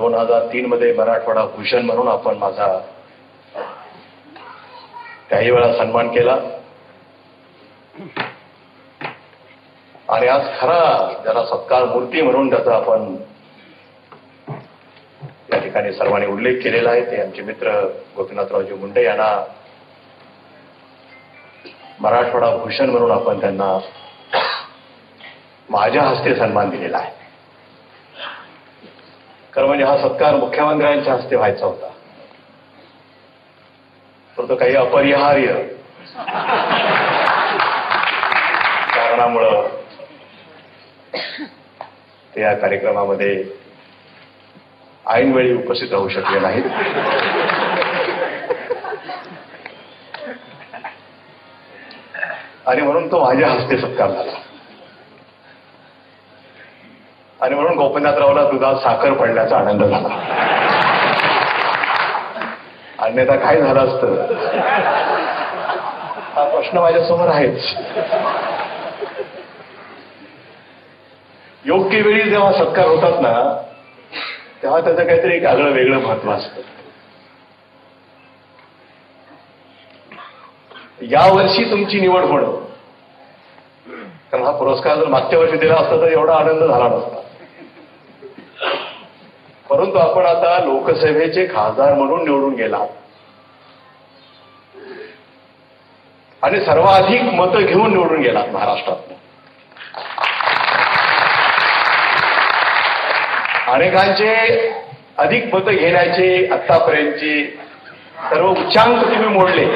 दोन हजार तीन मध्ये मराठवाडा भूषण म्हणून आपण माझा काही वेळा सन्मान केला. आणि आज खरा ज्याला सत्कार मूर्ती म्हणून त्याचा आपण या ठिकाणी सर्वांनी उल्लेख केलेला आहे. ते आमचे मित्र गोपीनाथरावजी मुंडे यांना मराठवाडा भूषण म्हणून आपण त्यांना माझ्या हस्ते सन्मान दिलेला आहे. खरं म्हणजे हा सत्कार मुख्यमंत्र्यांच्या हस्ते व्हायचा होता. तर तो काही अपरिहार्य. कारणामुळं ते या कार्यक्रमामध्ये ऐनवेळी उपस्थित राहू शकले नाहीत. आणि म्हणून तो माझ्या हस्ते सत्कार झाला. आणि म्हणून गोपीनाथरावला दुधात साखर पडल्याचा आनंद झाला. अन्यथा काय झालं असतं? हा प्रश्न माझ्यासमोर आहेच. योग्य वेळी जेव्हा सत्कार होतात ना तेव्हा त्याचं काहीतरी एक आगळं वेगळं महत्त्व असतं. यावर्षी तुमची निवड होणं. कारण हा पुरस्कार जर मागच्या वर्षी दिला असता तर एवढा आनंद झाला नसता. परंतु आपण आता लोकसभेचे खासदार म्हणून निवडून गेला. आणि सर्वाधिक मतं घेऊन निवडून गेला महाराष्ट्रात अनेकांचे अधिक मतं घेण्याचे आतापर्यंतचे सर्व उच्चांक तुम्ही मोडले.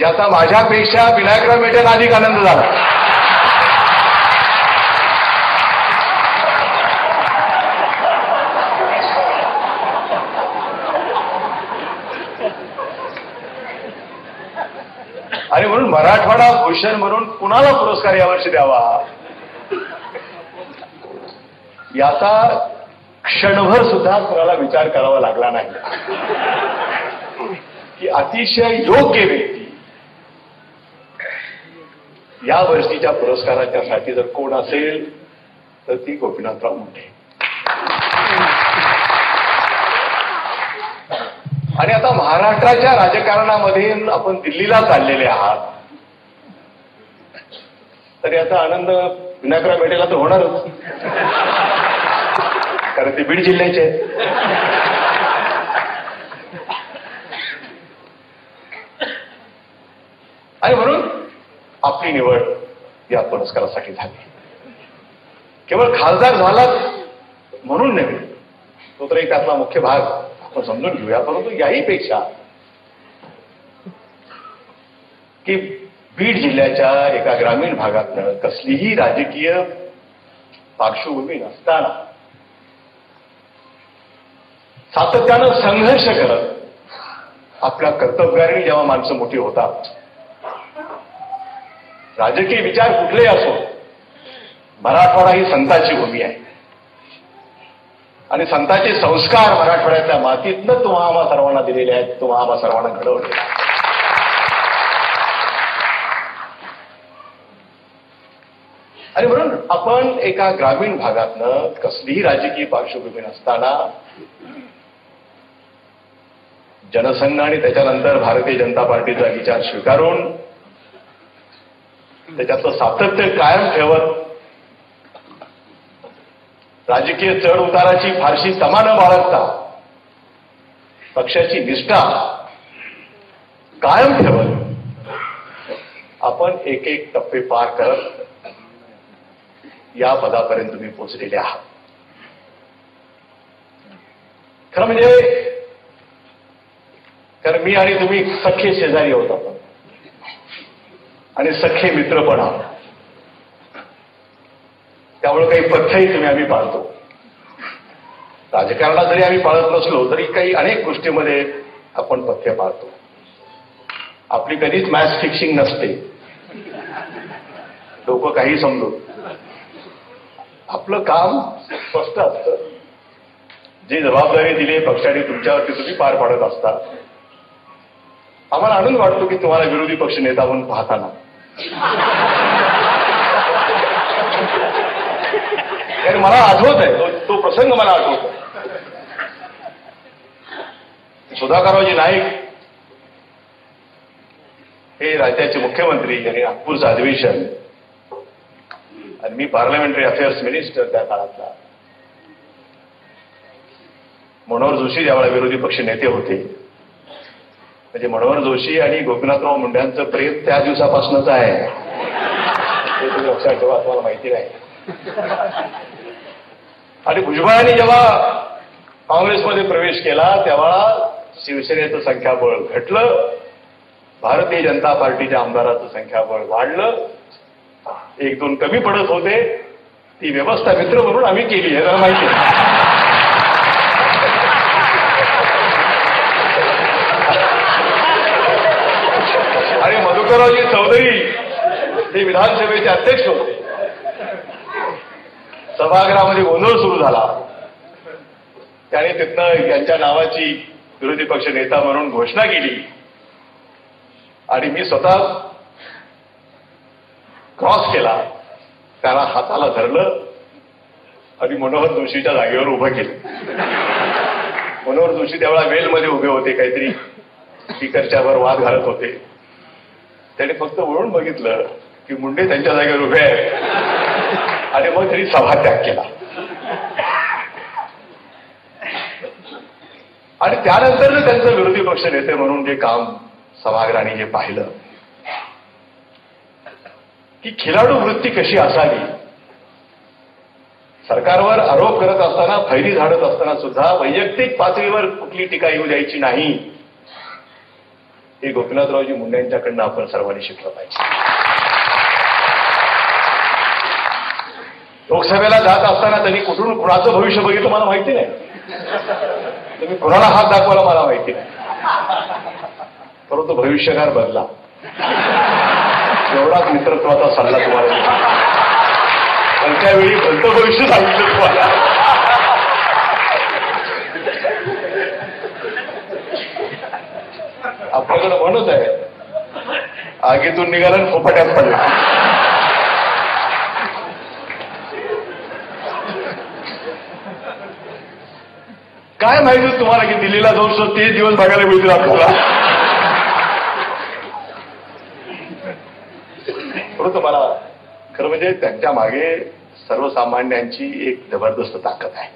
याचा माझ्यापेक्षा विनायकराव मेटेला अधिक आनंद झाला. आणि म्हणून मराठवाडा भूषण म्हणून कुणाला पुरस्कार यावर्षी द्यावा? याचा क्षणभर सुद्धा कुणाला विचार करावा लागला नाही. की अतिशय योग्य व्यक्ती. या वर्षीच्या पुरस्काराच्या साठी जर कोण असेल तर ती गोपीनाथराव मुंडे. आणि आता महाराष्ट्राच्या राजकारणामध्ये आपण दिल्लीला चाललेले आहात. तर याचा आनंद विनायकराव भेटेला तर होणारच. कारण ते बीड जिल्ह्याचे आणि म्हणून आपली निवड या पुरस्कारासाठी झाली. केवळ खासदार झालाच म्हणून नव्हे तो तर एक त्यातला मुख्य भाग आपण समजून घेऊया परंतु याही पेक्षा की बीड जिल्ह्याच्या एका ग्रामीण भागातनं कसलीही राजकीय पार्श्वभूमी नसताना सातत्यानं संघर्ष करत आपल्या कर्तव्याने जेव्हा माणसं मोठी होतात राजकीय विचार कुठलेही असो मराठवाडा ही संताची भूमी आहे. आणि संतांचे संस्कार मराठवाड्यातल्या मातीतनं तुम्हा आम्हा सर्वांना दिलेले आहेत तुम्हा आम्हा सर्वांना घडवले आणि म्हणून आपण एका ग्रामीण भागातनं कसलीही राजकीय पार्श्वभूमी नसताना जनसंघ आणि त्याच्यानंतर भारतीय जनता पार्टीचा विचार स्वीकारून त्याच्यातलं सातत्य कायम ठेवत राजकीय चढ उताराची फारशी तमा न बाळगता पक्षाची निष्ठा कायम ठेवत आपण एक एक टप्पे पार करत या पदापर्यंत तुम्ही पोहोचलेले आहात. खरं म्हणजे कारण मी आणि तुम्ही सख्खे शेजारी होत आपण आणि सख्खे मित्र पण आहोत. त्यामुळे काही पथ्यही तुम्ही आम्ही पाळतो. राजकारणात जरी आम्ही पाळत नसलो तरी काही अनेक गोष्टीमध्ये आपण पथ्य पाळतो. आपली कधीच मॅच फिक्सिंग नसते. लोक काही समजू आपलं काम स्पष्ट असतं. जी जबाबदारी दिली पक्षाने तुमच्यावरती तुम्ही पार पाडत असता. आम्हाला आनंद वाटतो की तुम्हाला विरोधी पक्ष नेता म्हणून पाहताना. कारण मला आठवत आहे. तो- तो प्रसंग मला आठवतो सुधाकररावजी नाईक हे राज्याचे मुख्यमंत्री आणि नागपूरचं अधिवेशन. आणि मी पार्लमेंटरी अफेअर्स मिनिस्टर त्या काळातला. मनोहर जोशी ज्यावेळेला विरोधी पक्ष नेते होते. म्हणजे मनोहर जोशी आणि गोपीनाथराव मुंड्यांचं प्रेम त्या दिवसापासूनच आहे. ते तुम्ही लक्षात ठेवा तुम्हाला माहिती नाही. आणि भुजबळांनी जेव्हा काँग्रेसमध्ये प्रवेश केला तेव्हा शिवसेनेचं संख्याबळ घटलं भारतीय जनता पार्टीच्या आमदाराचं संख्याबळ वाढलं. एक दोन कमी पडत होते. ती व्यवस्था मित्र म्हणून आम्ही केली आहे जरा माहिती आहे. आणि मधुकररावजी चौधरी हे विधानसभेचे अध्यक्ष होते. सभागृहामध्ये गोंधळ सुरू झाला. त्याने तिथनं यांच्या नावाची विरोधी पक्ष नेता म्हणून घोषणा केली. आणि मी स्वतः क्रॉस केला. त्याला हाताला धरलं आणि मनोहर जोशीच्या जागेवर उभं केलं. मनोहर जोशी त्यावेळा वेलमध्ये उभे होते काहीतरी स्पीकरच्या वर वाद घालत होते. त्याने फक्त वळून बघितलं की मुंडे त्यांच्या जागेवर उभे आहेत. आणि मग त्यांनी सभात्याग केला. आणि त्यानंतर त्यांचं विरोधी पक्ष नेते म्हणून जे काम सभागृहाने जे पाहिलं की खिलाडू वृत्ती कशी असावी? सरकारवर आरोप करत असताना फैरी झाडत असताना सुद्धा वैयक्तिक पातळीवर कुठली टीका येऊ द्यायची नाही हे गोपीनाथरावजी मुंडे यांच्याकडनं आपण सर्वांनी शिकलं पाहिजे. लोकसभेला जात असताना त्यांनी कुठून कुणाचं भविष्य बघितलं मला माहिती नाही. तुम्ही कुणाला हात दाखवायला मला माहिती नाही. परंतु भविष्यकार बदला एवढाच मित्रत्वाचा सल्ला तुम्हाला पण त्यावेळी भलतं भविष्य सांगितलं तुम्हाला. आपल्याकडे म्हणत आहे आगीतून निघाला आणि फोपाट्यात पडला. काय माहिती तुम्हाला की दिल्लीला जाऊन सुद्धा तीस दिवस बघायला मिळतील आपल्याला. परंतु मला खरं म्हणजे त्यांच्या मागे सर्वसामान्यांची एक जबरदस्त ताकद आहे.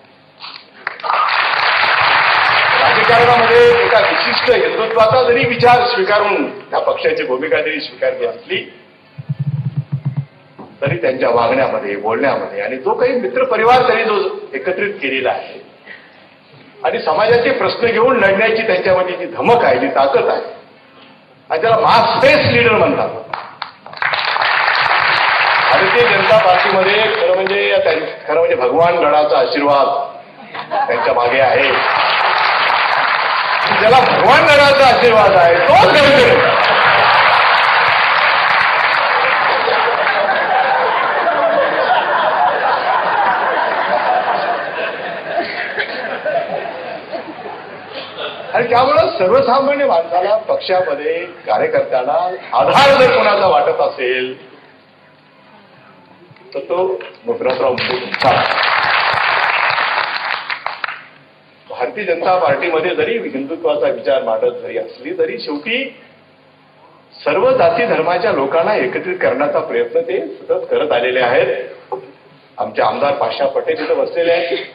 राजकारणामध्ये एका विशिष्ट हिंदुत्वाचा जरी विचार स्वीकारून त्या पक्षाची भूमिका जरी स्वीकारली असली तरी त्यांच्या वागण्यामध्ये बोलण्यामध्ये आणि जो काही मित्रपरिवार त्यांनी जो एकत्रित केलेला आहे आणि समाजाचे प्रश्न घेऊन लढण्याची त्यांच्यामध्ये जी धमक आहे जी ताकद आहे आणि त्याला मास फेस लीडर म्हणतात भारतीय जनता पार्टीमध्ये खरं म्हणजे खरं म्हणजे भगवान गडाचा आशीर्वाद त्यांच्या मागे आहे ज्याला भगवान गडाचा आशीर्वाद आहे तोच लढतोय. आणि त्यामुळं सर्वसामान्य माणसाला पक्षामध्ये कार्यकर्त्यांना आधार जर कोणाचा वाटत असेल तर तो गोपीनाथराव मुंडे तुमचा. भारतीय जनता पार्टीमध्ये जरी हिंदुत्वाचा विचार मांडत जरी असली तरी शेवटी सर्व जाती धर्माच्या लोकांना एकत्रित करण्याचा प्रयत्न ते सतत करत आलेले आहेत. आमचे आमदार पाशा पटेल इथं बसलेले आहेत.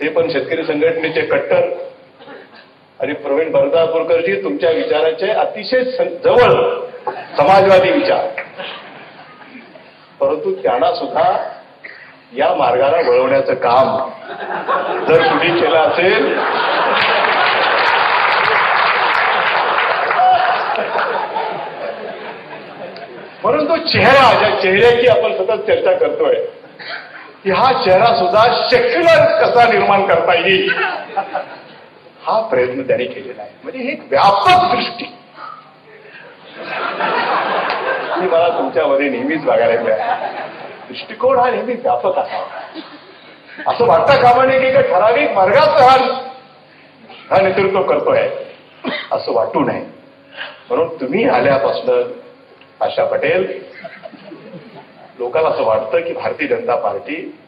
ते पण शेतकरी संघटनेचे कट्टर. आणि प्रवीण भरतापूरकरजी तुमच्या विचाराचे अतिशय जवळ समाजवादी विचार. परंतु त्यांना सुद्धा या मार्गाला वळवण्याचं काम जर तुम्ही केलं असेल परंतु चेहरा ज्या चेहऱ्याची आपण सतत चर्चा करतोय की हा चेहरा सुद्धा सेक्युलर कसा निर्माण करता येईल? हा प्रयत्न त्यांनी केलेला आहे. म्हणजे ही एक व्यापक दृष्टी. ही मला तुमच्यामध्ये नेहमीच बघायला मिळाली. दृष्टिकोन हा नेहमी व्यापक असावा. असं वाटता कामा नये की एका ठराविक मार्गात हा हा नेतृत्व करतोय. असं वाटू नये. म्हणून तुम्ही आल्यापासून आशा पटेल लोकांना असं वाटतं की भारतीय जनता पार्टी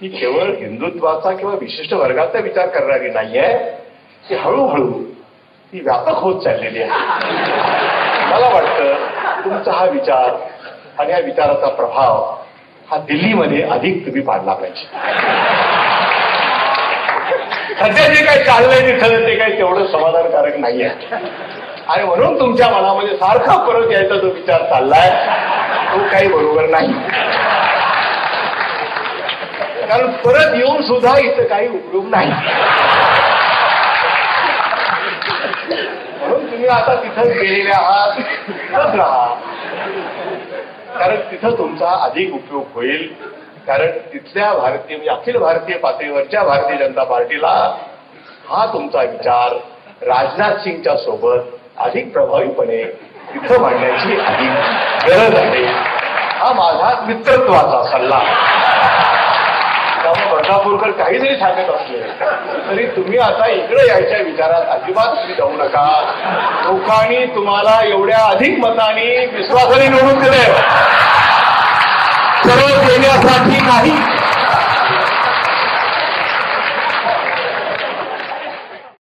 ही केवळ हिंदुत्वाचा किंवा विशिष्ट वर्गाचा विचार करणारी नाहीये. ती हळूहळू ती व्यापक होत चाललेली आहे. मला वाटतं तुमचा हा विचार आणि या विचाराचा प्रभाव हा दिल्लीमध्ये अधिक तुम्ही पाडला पाहिजे. सध्या जे काही चाललंय तिथं ते काही तेवढं समाधानकारक नाहीये. आणि म्हणून तुमच्या मनामध्ये सारखा परत यायचा जो विचार चाललाय तो काही बरोबर नाही. कारण परत येऊन सुद्धा इथं काही उपयोग नाही म्हणून तुम्ही आता तिथं गेलेले आहात. तिथंच राहा. कारण तिथं तुमचा अधिक उपयोग होईल. कारण तिथल्या भारतीय म्हणजे अखिल भारतीय पातळीवरच्या भारतीय जनता पार्टीला हा तुमचा विचार राजनाथ सिंगच्या सोबत अधिक प्रभावीपणे तिथं मांडण्याची अधिक गरज आहे. हा माझा मित्रत्वाचा सल्ला. त्यामुळे बदलापूरकर काही जरी सांगत असले. तरी तुम्ही आता इकडे यायच्या विचारात अजिबात तुम्ही जाऊ नका. लोकांनी तुम्हाला एवढ्या अधिक मतानी विश्वासाने निवडून दिले. परत देण्यासाठी नाही.